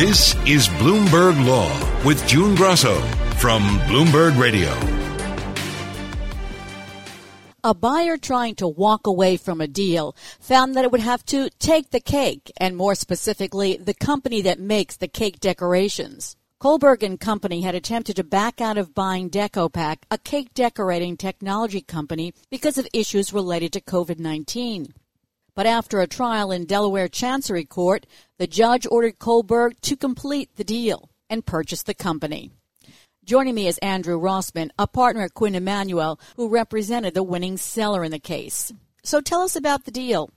This is Bloomberg Law with June Grasso from Bloomberg Radio. A buyer trying to walk away from a deal found that it would have to take the cake, and more specifically, the company that makes the cake decorations. Kohlberg and Company had attempted to back out of buying DecoPac, a cake decorating technology company, because of issues related to COVID-19. But after a trial in Delaware Chancery Court, the judge ordered Kohlberg to complete the deal and purchase the company. Joining me is Andrew Rossman, a partner at Quinn Emanuel, who represented the winning seller in the case. So tell us about the deal.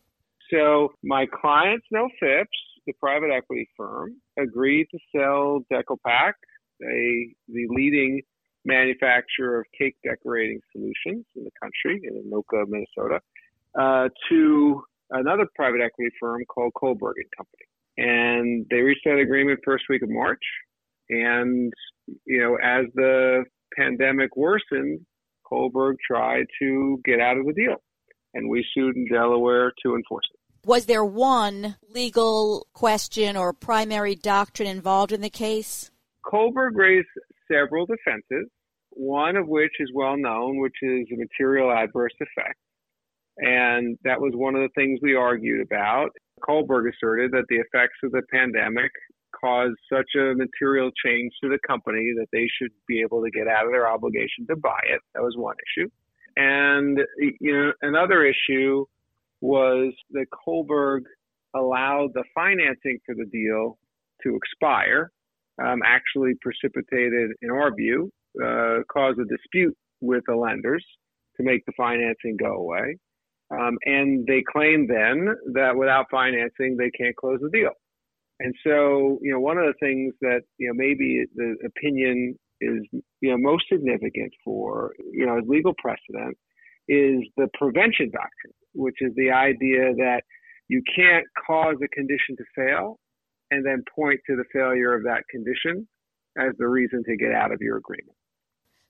So my client, Snow Phipps, the private equity firm, agreed to sell DecoPac, a, the leading manufacturer of cake decorating solutions in the country, in Anoka, Minnesota, uh, to another private equity firm called Kohlberg and Company. And they reached that agreement first week of March. And, you know, as the pandemic worsened, Kohlberg tried to get out of the deal. And we sued in Delaware to enforce it. Was there one legal question or primary doctrine involved in the case? Kohlberg raised several defenses, one of which is well known, which is a material adverse effect. And that was one of the things we argued about. Kohlberg asserted that the effects of the pandemic caused such a material change to the company that they should be able to get out of their obligation to buy it. That was one issue. And you know, another issue was that Kohlberg allowed the financing for the deal to expire, um, actually precipitated, in our view, uh, caused a dispute with the lenders to make the financing go away. Um, and they claim then that without financing, they can't close the deal. And so, you know, one of the things that, you know, maybe the opinion is, you know, most significant for, you know, legal precedent is the prevention doctrine, which is the idea that you can't cause a condition to fail and then point to the failure of that condition as the reason to get out of your agreement.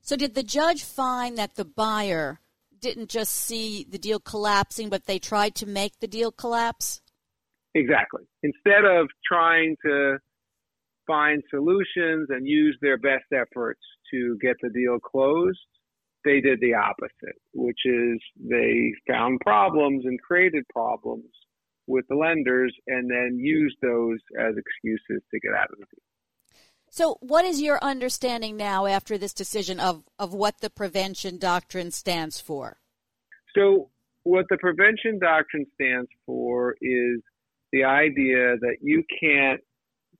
So, did the judge find that the buyer didn't just see the deal collapsing, but they tried to make the deal collapse? Exactly. Instead of trying to find solutions and use their best efforts to get the deal closed, they did the opposite, which is they found problems and created problems with the lenders and then used those as excuses to get out of the deal. So, what is your understanding now after this decision of, of what the prevention doctrine stands for? So, what the prevention doctrine stands for is the idea that you can't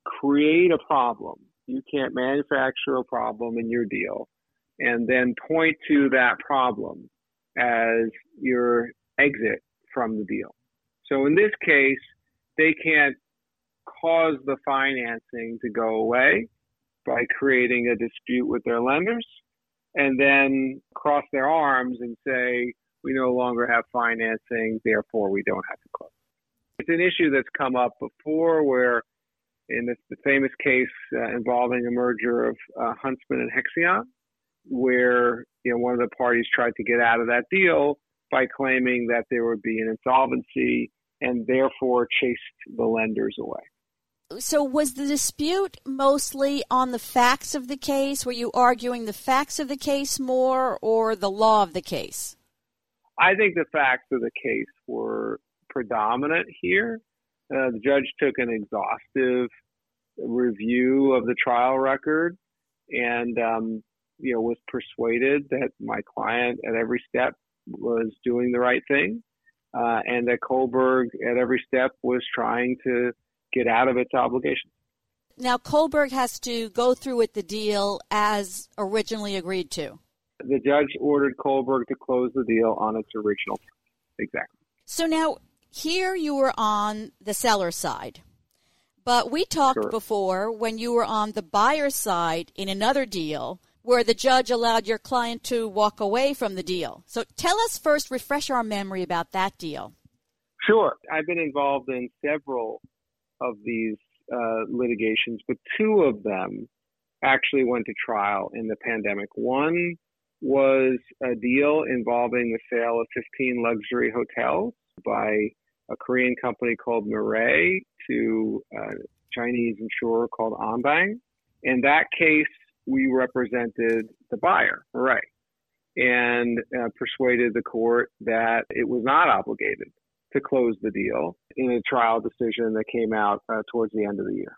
create a problem, you can't manufacture a problem in your deal, and then point to that problem as your exit from the deal. So, in this case, they can't cause the financing to go away by creating a dispute with their lenders and then cross their arms and say, we no longer have financing, therefore we don't have to close. It's an issue that's come up before where in the, the famous case uh, involving a merger of uh, Huntsman and Hexion, where you know one of the parties tried to get out of that deal by claiming that there would be an insolvency and therefore chased the lenders away so was the dispute mostly on the facts of the case? Were you arguing the facts of the case more or the law of the case? I think the facts of the case were predominant here. Uh, the judge took an exhaustive review of the trial record and um, you know was persuaded that my client at every step was doing the right thing uh, and that Kohlberg at every step was trying to get out of its obligations. Now, Kohlberg has to go through with the deal as originally agreed to. The judge ordered Kohlberg to close the deal on its original terms. Exactly. So now, here you were on the seller side. But we talked sure. before when you were on the buyer side in another deal where the judge allowed your client to walk away from the deal. So tell us first, refresh our memory about that deal. Sure. I've been involved in several of these uh, litigations, but two of them actually went to trial in the pandemic. One was a deal involving the sale of 15 luxury hotels by a Korean company called Mirae to a Chinese insurer called Anbang. In that case, we represented the buyer, Mirae, and uh, persuaded the court that it was not obligated to close the deal in a trial decision that came out uh, towards the end of the year.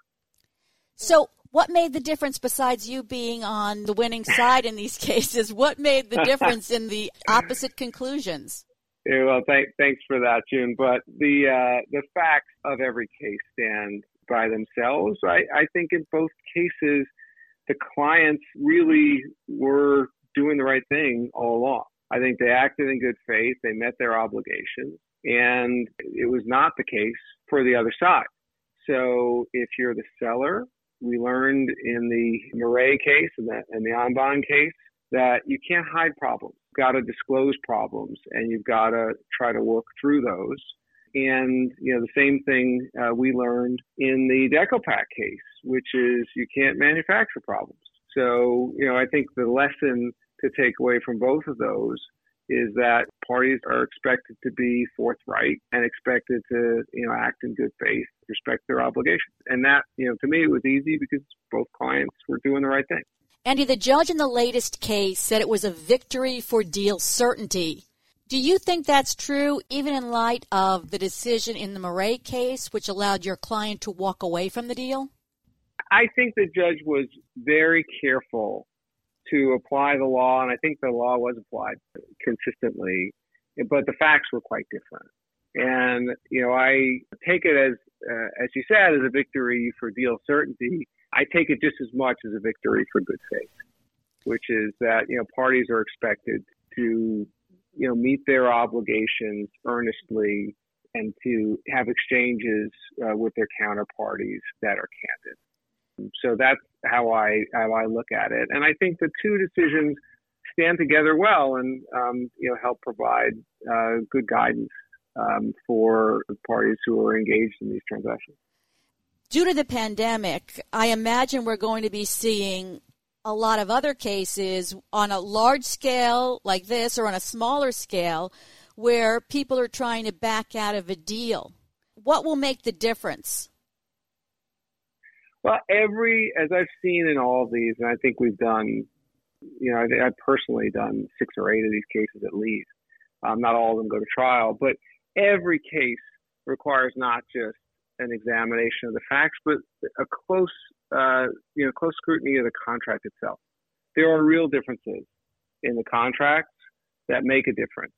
So, what made the difference besides you being on the winning side in these cases? What made the difference in the opposite conclusions? Yeah, well, th- thanks for that, June. But the uh, the facts of every case stand by themselves. I, I think in both cases, the clients really were doing the right thing all along. I think they acted in good faith. They met their obligations. And it was not the case for the other side. So if you're the seller, we learned in the Mirae case and the, and the case that you can't hide problems. You've got to disclose problems and you've got to try to work through those. And, you know, the same thing uh, we learned in the DecoPac case, which is you can't manufacture problems. So, you know, I think the lesson to take away from both of those is that parties are expected to be forthright and expected to, you know, act in good faith, respect their obligations. And that, you know, to me it was easy because both clients were doing the right thing. Andy, the judge in the latest case said it was a victory for deal certainty. Do you think that's true, even in light of the decision in the Mirae case, which allowed your client to walk away from the deal? I think the judge was very careful to apply the law, and I think the law was applied consistently, but the facts were quite different. And you know, I take it as, uh, as you said, as a victory for deal certainty. I take it just as much as a victory for good faith, which is that you know parties are expected to you know meet their obligations earnestly and to have exchanges uh, with their counterparties that are candid. So that's how I how I look at it, and I think the two decisions stand together well and um, you know help provide uh, good guidance um, for parties who are engaged in these transactions. Due to the pandemic, I imagine we're going to be seeing a lot of other cases on a large scale like this or on a smaller scale where people are trying to back out of a deal. What will make the difference? Well, every, as I've seen in all of these, and I think we've done, you know, I've personally done six or eight of these cases at least. Um, not all of them go to trial, but every case requires not just an examination of the facts, but a close, uh, you know, close scrutiny of the contract itself. There are real differences in the contracts that make a difference.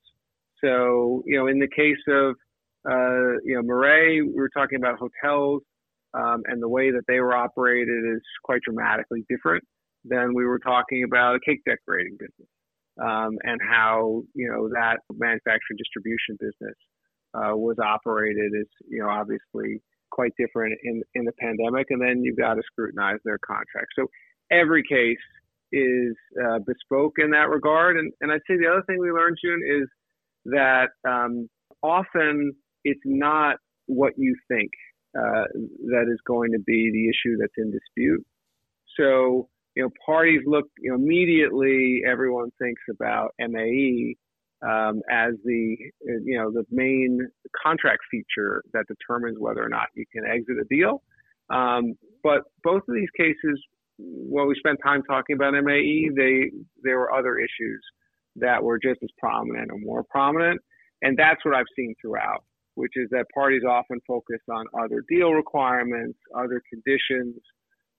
So, you know, in the case of, uh, you know, Mirae, we were talking about hotels um, and the way that they were operated is quite dramatically different than we were talking about a cake decorating business. Um, and how you know that manufacturing distribution business uh, was operated is you know obviously quite different in in the pandemic. And then you've got to scrutinize their contracts. So every case is uh, bespoke in that regard. And and I'd say the other thing we learned June is that um, often it's not what you think uh, that is going to be the issue that's in dispute. So, you know, parties look, you know, immediately everyone thinks about MAE um, as the, you know, the main contract feature that determines whether or not you can exit a deal. Um, but both of these cases, when we spent time talking about MAE, they there were other issues that were just as prominent or more prominent, and that's what I've seen throughout which is that parties often focus on other deal requirements, other conditions,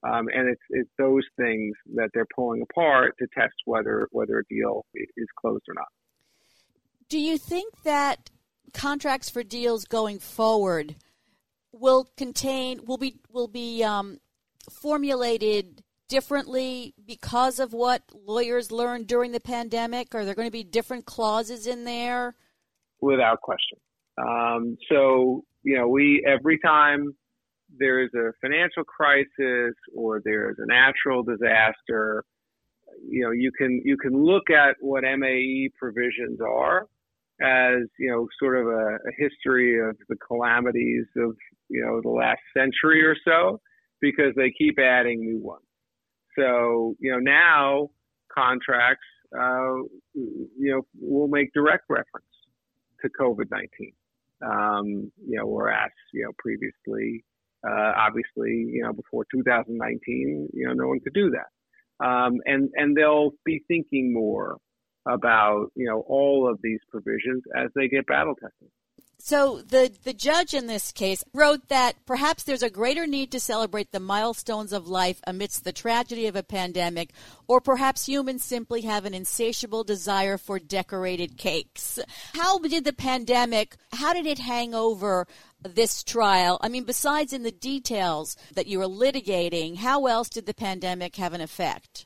um, and it's, it's those things that they're pulling apart to test whether whether a deal is closed or not. Do you think that contracts for deals going forward will contain will be will be um, formulated differently because of what lawyers learned during the pandemic? Are there going to be different clauses in there? Without question. Um, so, you know, we, every time there's a financial crisis or there's a natural disaster, you know, you can, you can look at what MAE provisions are as, you know, sort of a, a history of the calamities of, you know, the last century or so because they keep adding new ones. So, you know, now contracts, uh, you know, will make direct reference to COVID 19 um, you know, whereas, you know, previously Uh, obviously, you know, before 2019, you know, no one could do that. Um, and and they'll be thinking more about you know all of these provisions as they get battle tested. So the the judge in this case wrote that perhaps there's a greater need to celebrate the milestones of life amidst the tragedy of a pandemic, or perhaps humans simply have an insatiable desire for decorated cakes. How did the pandemic? How did it hang over this trial? I mean, besides in the details that you were litigating, how else did the pandemic have an effect?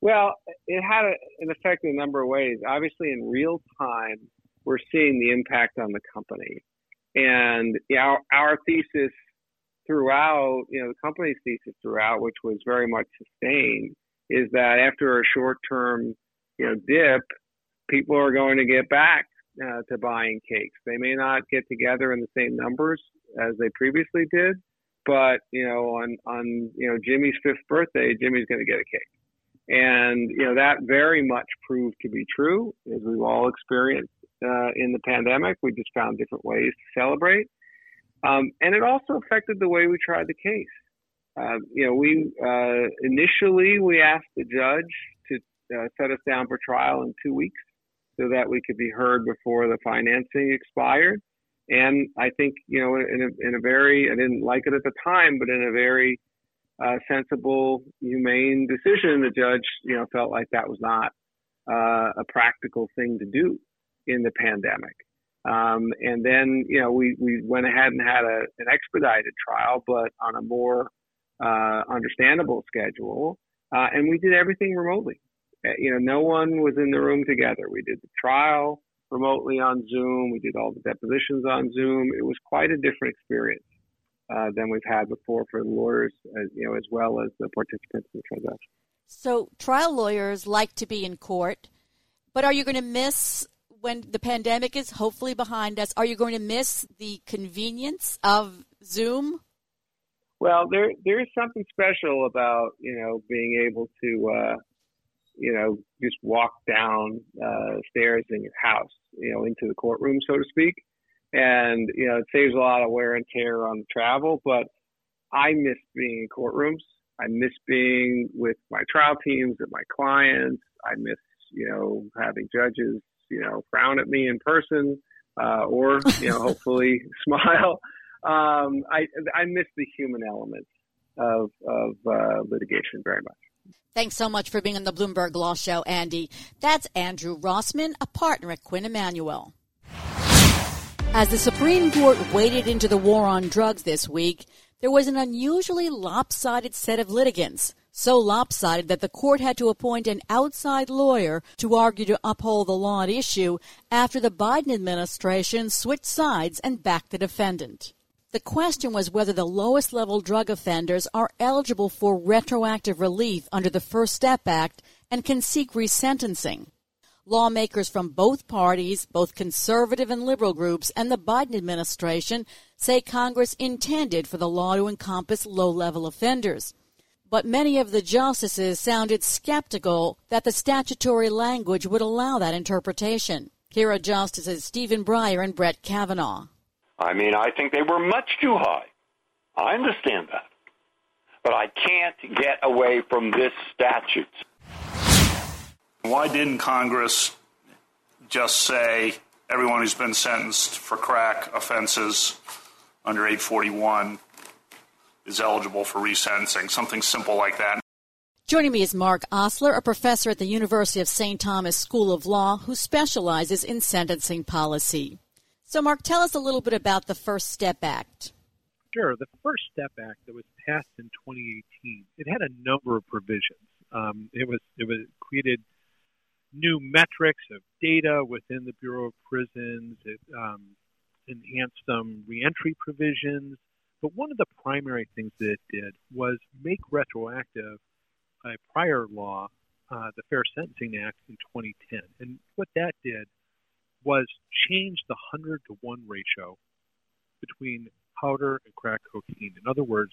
Well, it had a, an effect in a number of ways. Obviously, in real time we're seeing the impact on the company. And our, our thesis throughout, you know, the company's thesis throughout, which was very much sustained, is that after a short term, you know, dip, people are going to get back uh, to buying cakes. They may not get together in the same numbers as they previously did, but you know, on on you know Jimmy's fifth birthday, Jimmy's going to get a cake, and you know that very much proved to be true, as we've all experienced uh, in the pandemic. We just found different ways to celebrate. Um, and it also affected the way we tried the case. Uh, you know, we uh, initially we asked the judge to uh, set us down for trial in two weeks so that we could be heard before the financing expired. And I think, you know, in a, in a very, I didn't like it at the time, but in a very uh, sensible, humane decision, the judge, you know, felt like that was not uh, a practical thing to do in the pandemic. Um, and then, you know, we, we went ahead and had a, an expedited trial, but on a more uh, understandable schedule. Uh, and we did everything remotely. Uh, you know, no one was in the room together. We did the trial remotely on Zoom. We did all the depositions on Zoom. It was quite a different experience uh, than we've had before for the lawyers, as, you know, as well as the participants in the transaction. So, trial lawyers like to be in court, but are you going to miss when the pandemic is hopefully behind us, are you going to miss the convenience of Zoom? Well, there there is something special about you know being able to uh, you know just walk down uh, stairs in your house, you know, into the courtroom, so to speak, and you know it saves a lot of wear and tear on the travel. But I miss being in courtrooms. I miss being with my trial teams and my clients. I miss you know having judges you know, frown at me in person, uh, or, you know, hopefully smile. Um, I, I miss the human element of, of uh, litigation very much. Thanks so much for being on the Bloomberg Law Show, Andy. That's Andrew Rossman, a partner at Quinn Emanuel. As the Supreme Court waded into the war on drugs this week, there was an unusually lopsided set of litigants so lopsided that the court had to appoint an outside lawyer to argue to uphold the law at issue after the Biden administration switched sides and backed the defendant. The question was whether the lowest level drug offenders are eligible for retroactive relief under the First Step Act and can seek resentencing. Lawmakers from both parties, both conservative and liberal groups, and the Biden administration say Congress intended for the law to encompass low level offenders but many of the justices sounded skeptical that the statutory language would allow that interpretation. Here are Justices Stephen Breyer and Brett Kavanaugh. I mean, I think they were much too high. I understand that. But I can't get away from this statute. Why didn't Congress just say everyone who's been sentenced for crack offenses under 841 is eligible for resentencing, something simple like that. Joining me is Mark Osler, a professor at the University of St. Thomas School of Law who specializes in sentencing policy. So, Mark, tell us a little bit about the First Step Act. Sure. The First Step Act that was passed in 2018, it had a number of provisions. Um, it was it was created new metrics of data within the Bureau of Prisons. It um, enhanced some reentry provisions. But one of the primary things that it did was make retroactive a prior law, uh, the Fair Sentencing Act in 2010. And what that did was change the 100 to 1 ratio between powder and crack cocaine. In other words,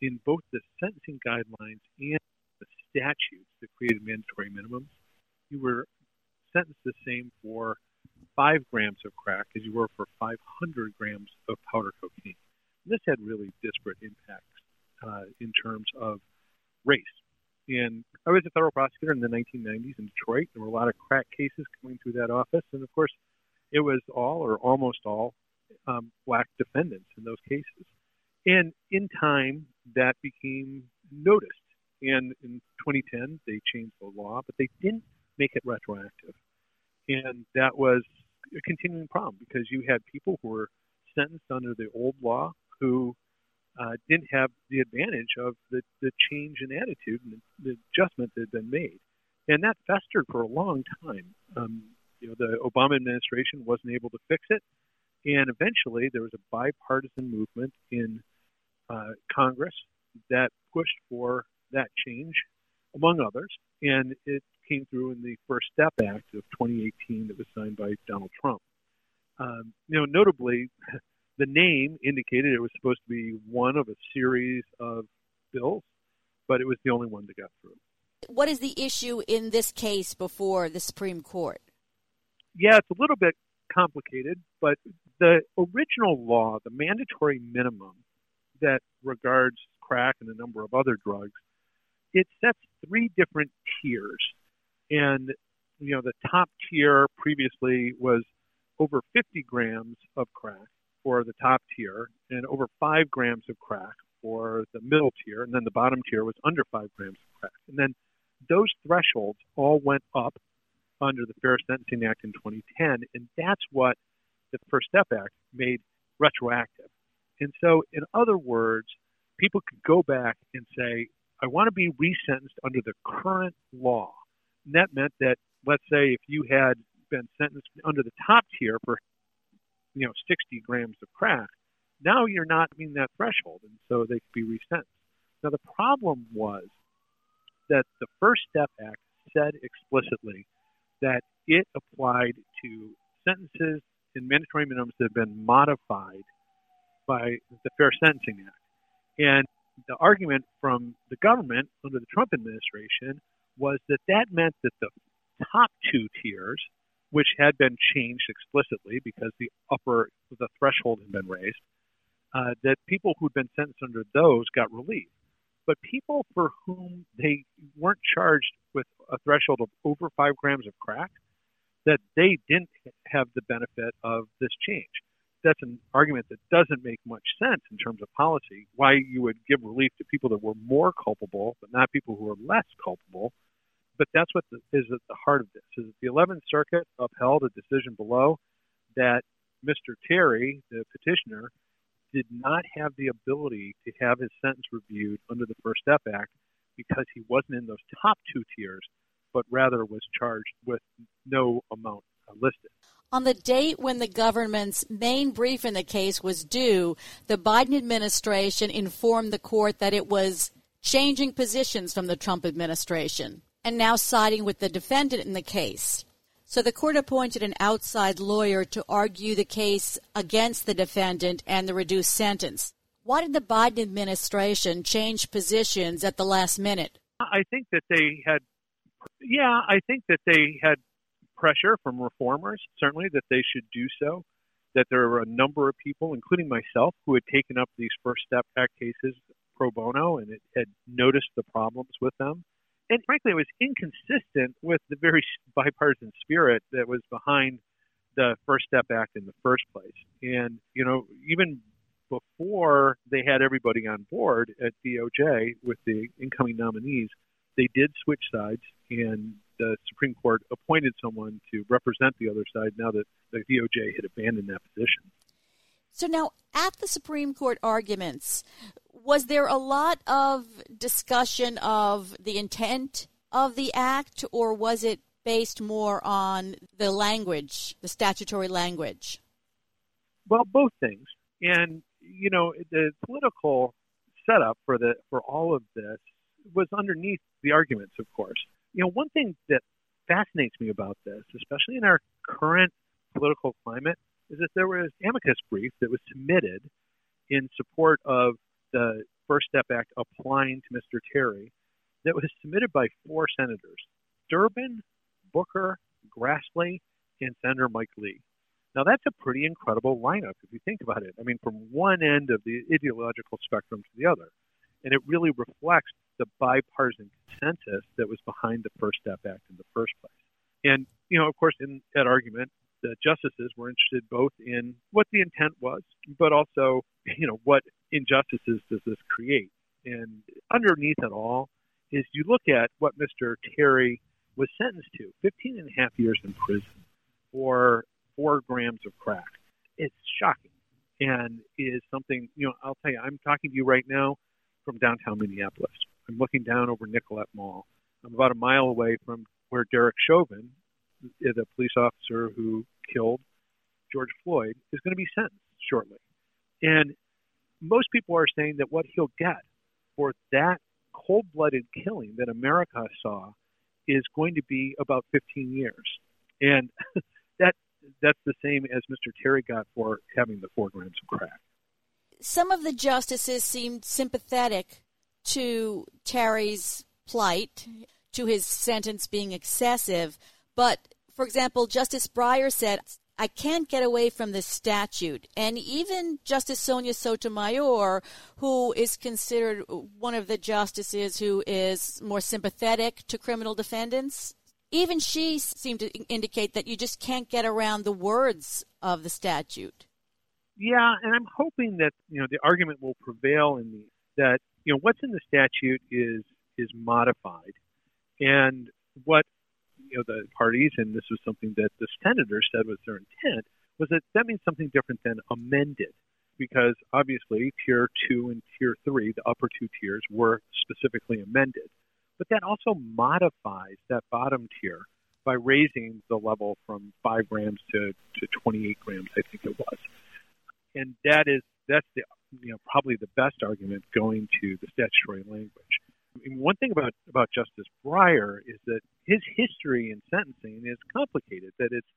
in both the sentencing guidelines and the statutes that created mandatory minimums, you were sentenced the same for 5 grams of crack as you were for 500 grams of powder cocaine This had really disparate impacts uh, in terms of race. And I was a federal prosecutor in the 1990s in Detroit. There were a lot of crack cases coming through that office, and of course, it was all or almost all um, black defendants in those cases. And in time, that became noticed. And in 2010, they changed the law, but they didn't make it retroactive. And that was a continuing problem because you had people who were sentenced under the old law who uh, didn't have the advantage of the, the change in attitude and the, adjustment that had been made. And that festered for a long time. Um, you know, the Obama administration wasn't able to fix it. And eventually there was a bipartisan movement in uh, Congress that pushed for that change, among others. And it came through in the First Step Act of 2018 that was signed by Donald Trump. Um, you know, notably, the name indicated it was supposed to be one of a series of bills, but it was the only one that got through. What is the issue in this case before the Supreme Court? Yeah, it's a little bit complicated, but the original law, the mandatory minimum that regards crack and a number of other drugs, it sets three different tiers. And, you know, the top tier previously was over 50 grams of crack for the top tier and over five grams of crack for the middle tier. And then the bottom tier was under five grams of crack. And then those thresholds all went up under the Fair Sentencing Act in 2010. And that's what the First Step Act made retroactive. And so, in other words, people could go back and say, I want to be resentenced under the current law. And that meant that, let's say, if you had been sentenced under the top tier for, you know, 60 grams of crack, now you're not meeting that threshold, and so they could be resentenced. Now, the problem was that the First Step Act said explicitly that it applied to sentences and mandatory minimums that have been modified by the Fair Sentencing Act. And the argument from the government under the Trump administration was that that meant that the top two tiers, which had been changed explicitly because the upper the threshold had been raised, uh, that people who'd been sentenced under those got relief. But people for whom they weren't charged with a threshold of over five grams of crack, that they didn't have the benefit of this change that's an argument that doesn't make much sense in terms of policy. Why you would give relief to people that were more culpable, but not people who are less culpable. But that's what is at the heart of this. Is the 11th Circuit upheld a decision below that Mr. Terry, the petitioner, did not have the ability to have his sentence reviewed under the First Step Act because he wasn't in those top two tiers, but rather was charged with no amount listed. On the date when the government's main brief in the case was due, the Biden administration informed the court that it was changing positions from the Trump administration and now siding with the defendant in the case. So the court appointed an outside lawyer to argue the case against the defendant and the reduced sentence. Why did the Biden administration change positions at the last minute? I think that they had, yeah, I think that they had pressure from reformers, certainly, that they should do so. That there were a number of people, including myself, who had taken up these First Step Act cases pro bono and it had noticed the problems with them. And frankly, it was inconsistent with the very bipartisan spirit that was behind the First Step Act in the first place. And, you know, even before they had everybody on board at DOJ with the incoming nominees, they did switch sides and the Supreme Court appointed someone to represent the other side now that the DOJ had abandoned that position. So now, at the Supreme Court arguments, was there a lot of discussion of the intent of the act, or was it based more on the language, the statutory language? Well, both things. And you know, the political setup for the for all of this was underneath the arguments, of course you know, one thing that fascinates me about this, especially in our current political climate, is that there was amicus brief that was submitted in support of the First Step Act applying to Mr. Terry that was submitted by four senators Durbin, Booker, Grassley, and Senator Mike Lee. Now, that's a pretty incredible lineup if you think about it. I mean, from one end of the ideological spectrum to the other. And it really reflects the bipartisan consensus that was behind the First Step Act in the first place. And, you know, of course, in that argument, the justices were interested both in what the intent was, but also, you know, what injustices does this create? And underneath it all is you look at what Mr. Terry was sentenced to 15 and a half years in prison for four grams of crack. It's shocking and is something, you know, I'll tell you, I'm talking to you right now from downtown Minneapolis. I'm looking down over Nicollet Mall. I'm about a mile away from where Derek Chauvin, the police officer who killed George Floyd, is going to be sentenced shortly. And most people are saying that what he'll get for that cold blooded killing that America saw is going to be about 15 years. And that that's the same as Mr. Terry got for having the four grams of crack. Some of the justices seemed sympathetic to Terry's plight, to his sentence being excessive. But, for example, Justice Breyer said, I can't get away from this statute. And even Justice Sonia Sotomayor, who is considered one of the justices who is more sympathetic to criminal defendants, even she seemed to indicate that you just can't get around the words of the statute. Yeah, and I'm hoping that you know the argument will prevail in the that you know what's in the statute is is modified, and what you know the parties and this was something that the senator said was their intent was that that means something different than amended because obviously tier two and tier three, the upper two tiers, were specifically amended but that also modifies that bottom tier by raising the level from five grams to, to 28 grams, I think it was. And that is that's the you know probably the best argument going to the statutory language. I mean, one thing about about Justice Breyer is that his history in sentencing is complicated. That it's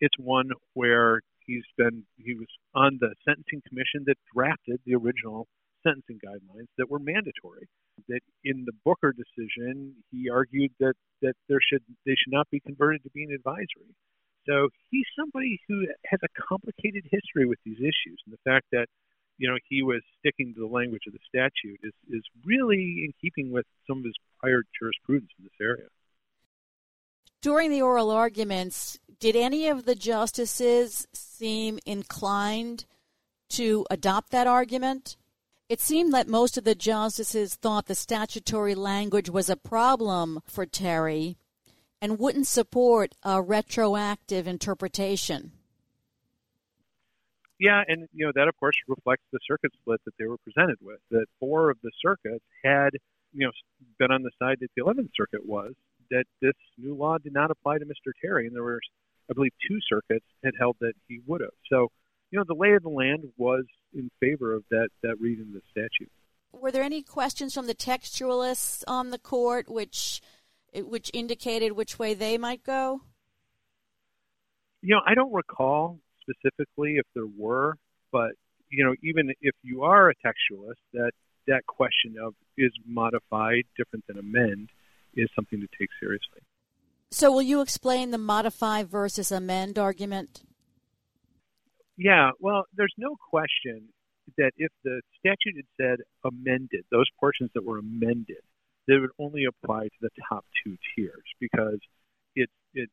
it's one where he's been he was on the sentencing commission that drafted the original sentencing guidelines that were mandatory. That in the Booker decision, he argued that that there should they should not be converted to being advisory. So he's somebody who has a complicated history with these issues, and the fact that you know he was sticking to the language of the statute is is really in keeping with some of his prior jurisprudence in this area. During the oral arguments, did any of the justices seem inclined to adopt that argument? It seemed that most of the justices thought the statutory language was a problem for Terry and wouldn't support a retroactive interpretation. Yeah, and you know that of course reflects the circuit split that they were presented with. That four of the circuits had you know been on the side that the 11th Circuit was that this new law did not apply to Mr. Terry, and there were, I believe, two circuits had held that he would have. So you know, the lay of the land was in favor of that, that reading of the statute. Were there any questions from the textualists on the court which which indicated which way they might go? You know, I don't recall specifically if there were, but you know, even if you are a textualist, that that question of is modified different than amend is something to take seriously. So, will you explain the modify versus amend argument? Yeah, well, there's no question that if the statute had said amended, those portions that were amended, they would only apply to the top two tiers because it it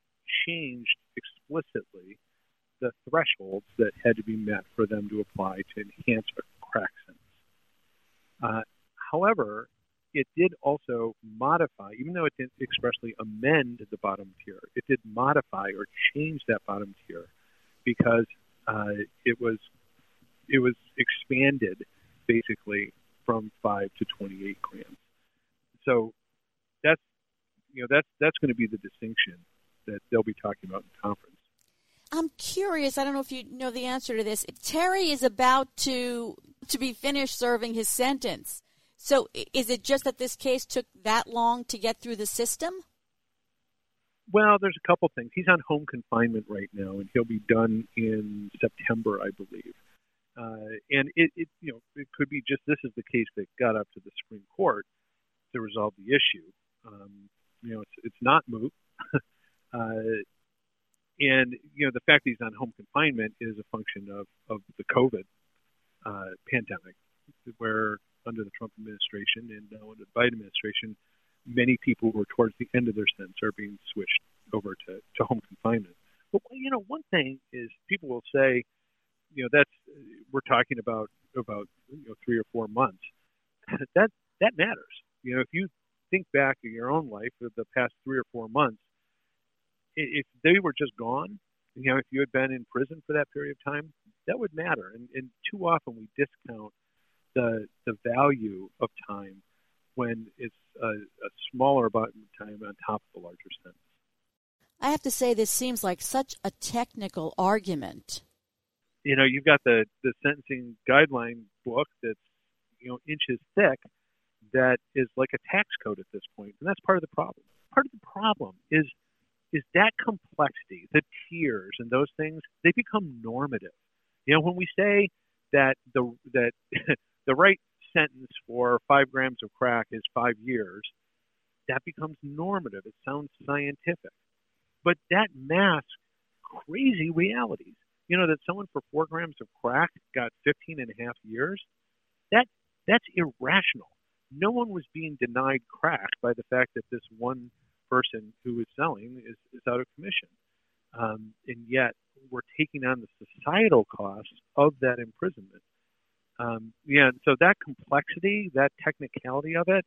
changed thresholds that had to be met for them to apply to enhance a crack sentence. Uh, however, it did also modify, even though it didn't expressly amend the bottom tier, it did modify or change that bottom tier because uh, it was it was expanded basically from five to 28 grams. So that's you know that's that's going to be the distinction that they'll be talking about in conference. I'm curious. I don't know if you know the answer to this. Terry is about to to be finished serving his sentence. So is it just that this case took that long to get through the system? Well, there's a couple things. He's on home confinement right now, and he'll be done in September, I believe. Uh, and it, it, you know, it could be just this is the case that got up to the Supreme Court to resolve the issue. Um, you know, it's it's not moot. uh, and you know the fact that he's on home confinement is a function of of the COVID uh, pandemic, where under the Trump administration and now under the Biden administration, many people who are towards the end of their sentence are being switched over to, to home confinement. But you know, one thing is people will say, you know, that's we're talking about about you know three or four months. that that matters. You know, if you think back in your own life of the past three or four months, if they were just gone, you know, if you had been in prison for that period of time, that would matter. And, and too often we discount the the value of time when it's a, a smaller amount of time on top of the larger sentence. I have to say, this seems like such a technical argument. You know, you've got the the sentencing guideline book that's you know inches thick that is like a tax code at this point, and that's part of the problem. Part of the problem is is that complexity, the tiers and those things, they become normative. You know, when we say that the that the right sentence for five grams of crack is five years, that becomes normative. It sounds scientific. But that masks crazy realities. You know, that someone for four grams of crack got 15 and a half years, that that's irrational. No one was being denied crack by the fact that this one person who is selling is, is out of commission. Um, and yet we're taking on the societal costs of that imprisonment. Um, yeah, so that complexity, that technicality of it,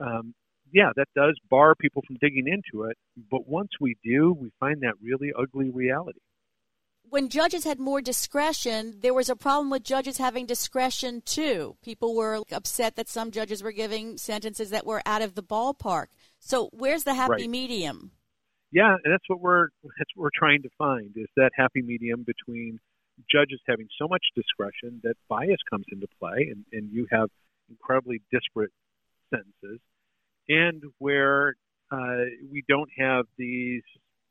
um, yeah, that does bar people from digging into it. But once we do, we find that really ugly reality. When judges had more discretion, there was a problem with judges having discretion too. People were upset that some judges were giving sentences that were out of the ballpark. So, where's the happy right. medium? Yeah, and that's what we're that's what we're trying to find is that happy medium between judges having so much discretion that bias comes into play, and, and you have incredibly disparate sentences, and where uh, we don't have these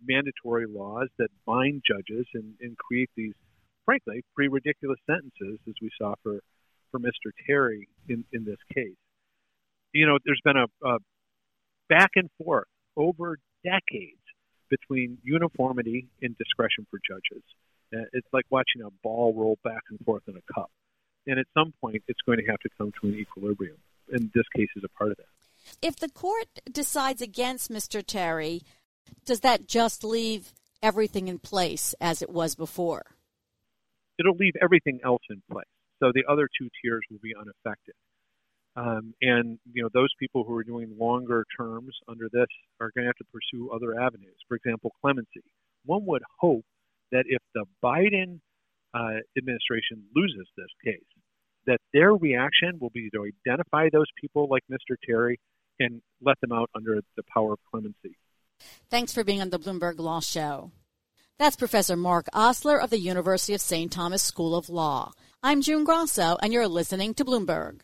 mandatory laws that bind judges and, and create these, frankly, pretty ridiculous sentences, as we saw for, for Mr. Terry in, in this case. You know, there's been a, a back and forth over decades between uniformity and discretion for judges. Uh, it's like watching a ball roll back and forth in a cup. And at some point, it's going to have to come to an equilibrium. And this case is a part of that. If the court decides against Mr. Terry, does that just leave everything in place as it was before? It'll leave everything else in place. So the other two tiers will be unaffected. Um, and you know those people who are doing longer terms under this are going to have to pursue other avenues. For example, clemency. One would hope that if the Biden uh, administration loses this case, that their reaction will be to identify those people like Mr. Terry and let them out under the power of clemency. Thanks for being on the Bloomberg Law Show. That's Professor Mark Osler of the University of St. Thomas School of Law. I'm June Grasso, and you're listening to Bloomberg.